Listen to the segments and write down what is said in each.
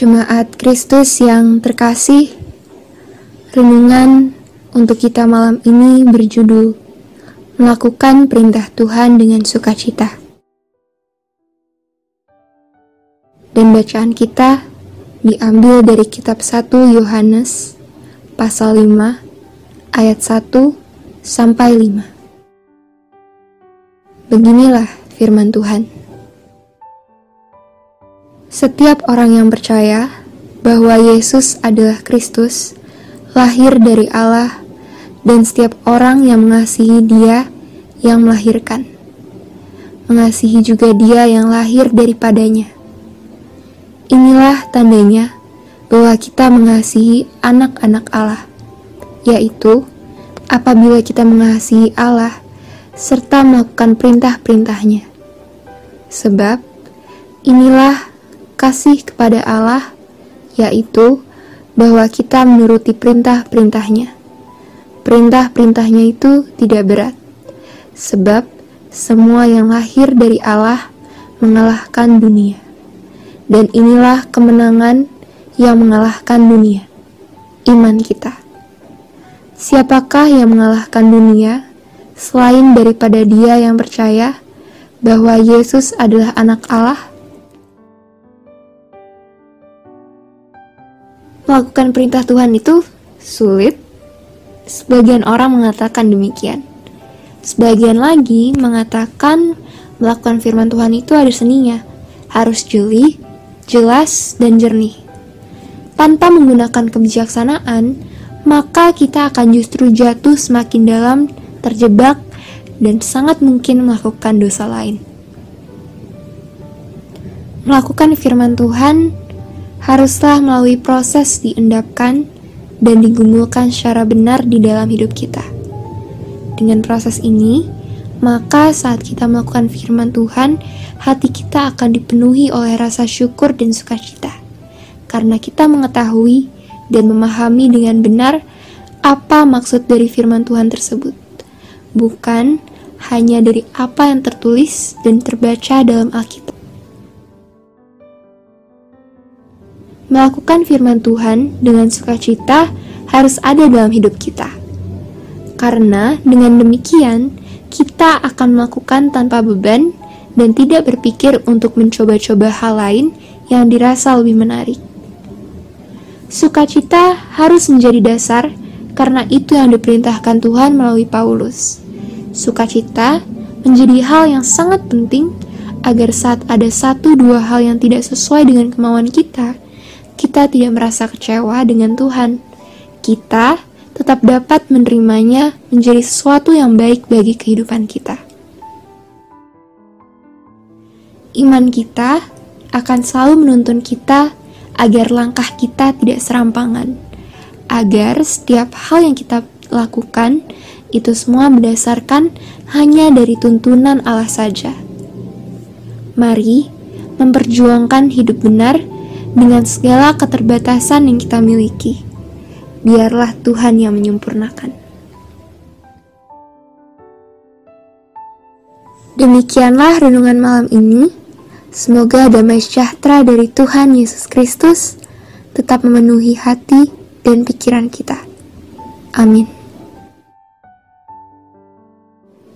Jemaat Kristus yang terkasih, renungan untuk kita malam ini berjudul Melakukan Perintah Tuhan dengan Sukacita. Dan bacaan kita diambil dari kitab 1 Yohanes pasal 5 ayat 1 sampai 5. Beginilah firman Tuhan. Setiap orang yang percaya bahwa Yesus adalah Kristus, lahir dari Allah, dan setiap orang yang mengasihi Dia yang melahirkan, mengasihi juga Dia yang lahir daripadanya. Inilah tandanya bahwa kita mengasihi anak-anak Allah, yaitu apabila kita mengasihi Allah serta melakukan perintah-perintahnya. Sebab inilah kasih kepada Allah, yaitu bahwa kita menuruti perintah-perintahnya. Perintah-perintahnya itu tidak berat, sebab semua yang lahir dari Allah mengalahkan dunia. Dan inilah kemenangan yang mengalahkan dunia, iman kita. Siapakah yang mengalahkan dunia selain daripada dia yang percaya bahwa Yesus adalah anak Allah? Melakukan perintah Tuhan itu sulit. Sebagian orang mengatakan demikian. Sebagian lagi mengatakan melakukan firman Tuhan itu ada seninya. Harus jeli, jelas, dan jernih. Tanpa menggunakan kebijaksanaan, maka kita akan justru jatuh semakin dalam, terjebak, dan sangat mungkin melakukan dosa lain. Melakukan firman Tuhan haruslah melalui proses diendapkan dan digumulkan secara benar di dalam hidup kita. Dengan proses ini, maka saat kita melakukan firman Tuhan, hati kita akan dipenuhi oleh rasa syukur dan sukacita. Karena kita mengetahui dan memahami dengan benar apa maksud dari firman Tuhan tersebut. Bukan hanya dari apa yang tertulis dan terbaca dalam Alkitab. Melakukan firman Tuhan dengan sukacita harus ada dalam hidup kita. Karena dengan demikian, kita akan melakukan tanpa beban dan tidak berpikir untuk mencoba-coba hal lain yang dirasa lebih menarik. Sukacita harus menjadi dasar karena itu yang diperintahkan Tuhan melalui Paulus. Sukacita menjadi hal yang sangat penting agar saat ada satu dua hal yang tidak sesuai dengan kemauan kita, kita tidak merasa kecewa dengan Tuhan. Kita tetap dapat menerimanya menjadi sesuatu yang baik bagi kehidupan kita. Iman kita akan selalu menuntun kita agar langkah kita tidak serampangan, agar setiap hal yang kita lakukan itu semua berdasarkan hanya dari tuntunan Allah saja. Mari memperjuangkan hidup benar dengan segala keterbatasan yang kita miliki. Biarlah Tuhan yang menyempurnakan. Demikianlah renungan malam ini. Semoga damai sejahtera dari Tuhan Yesus Kristus tetap memenuhi hati dan pikiran kita. Amin.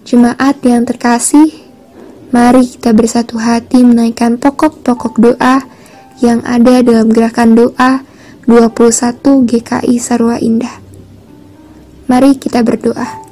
Jemaat yang terkasih, mari kita bersatu hati menaikkan pokok-pokok doa yang ada dalam gerakan doa 21 GKI Sarwa Indah. Mari kita berdoa.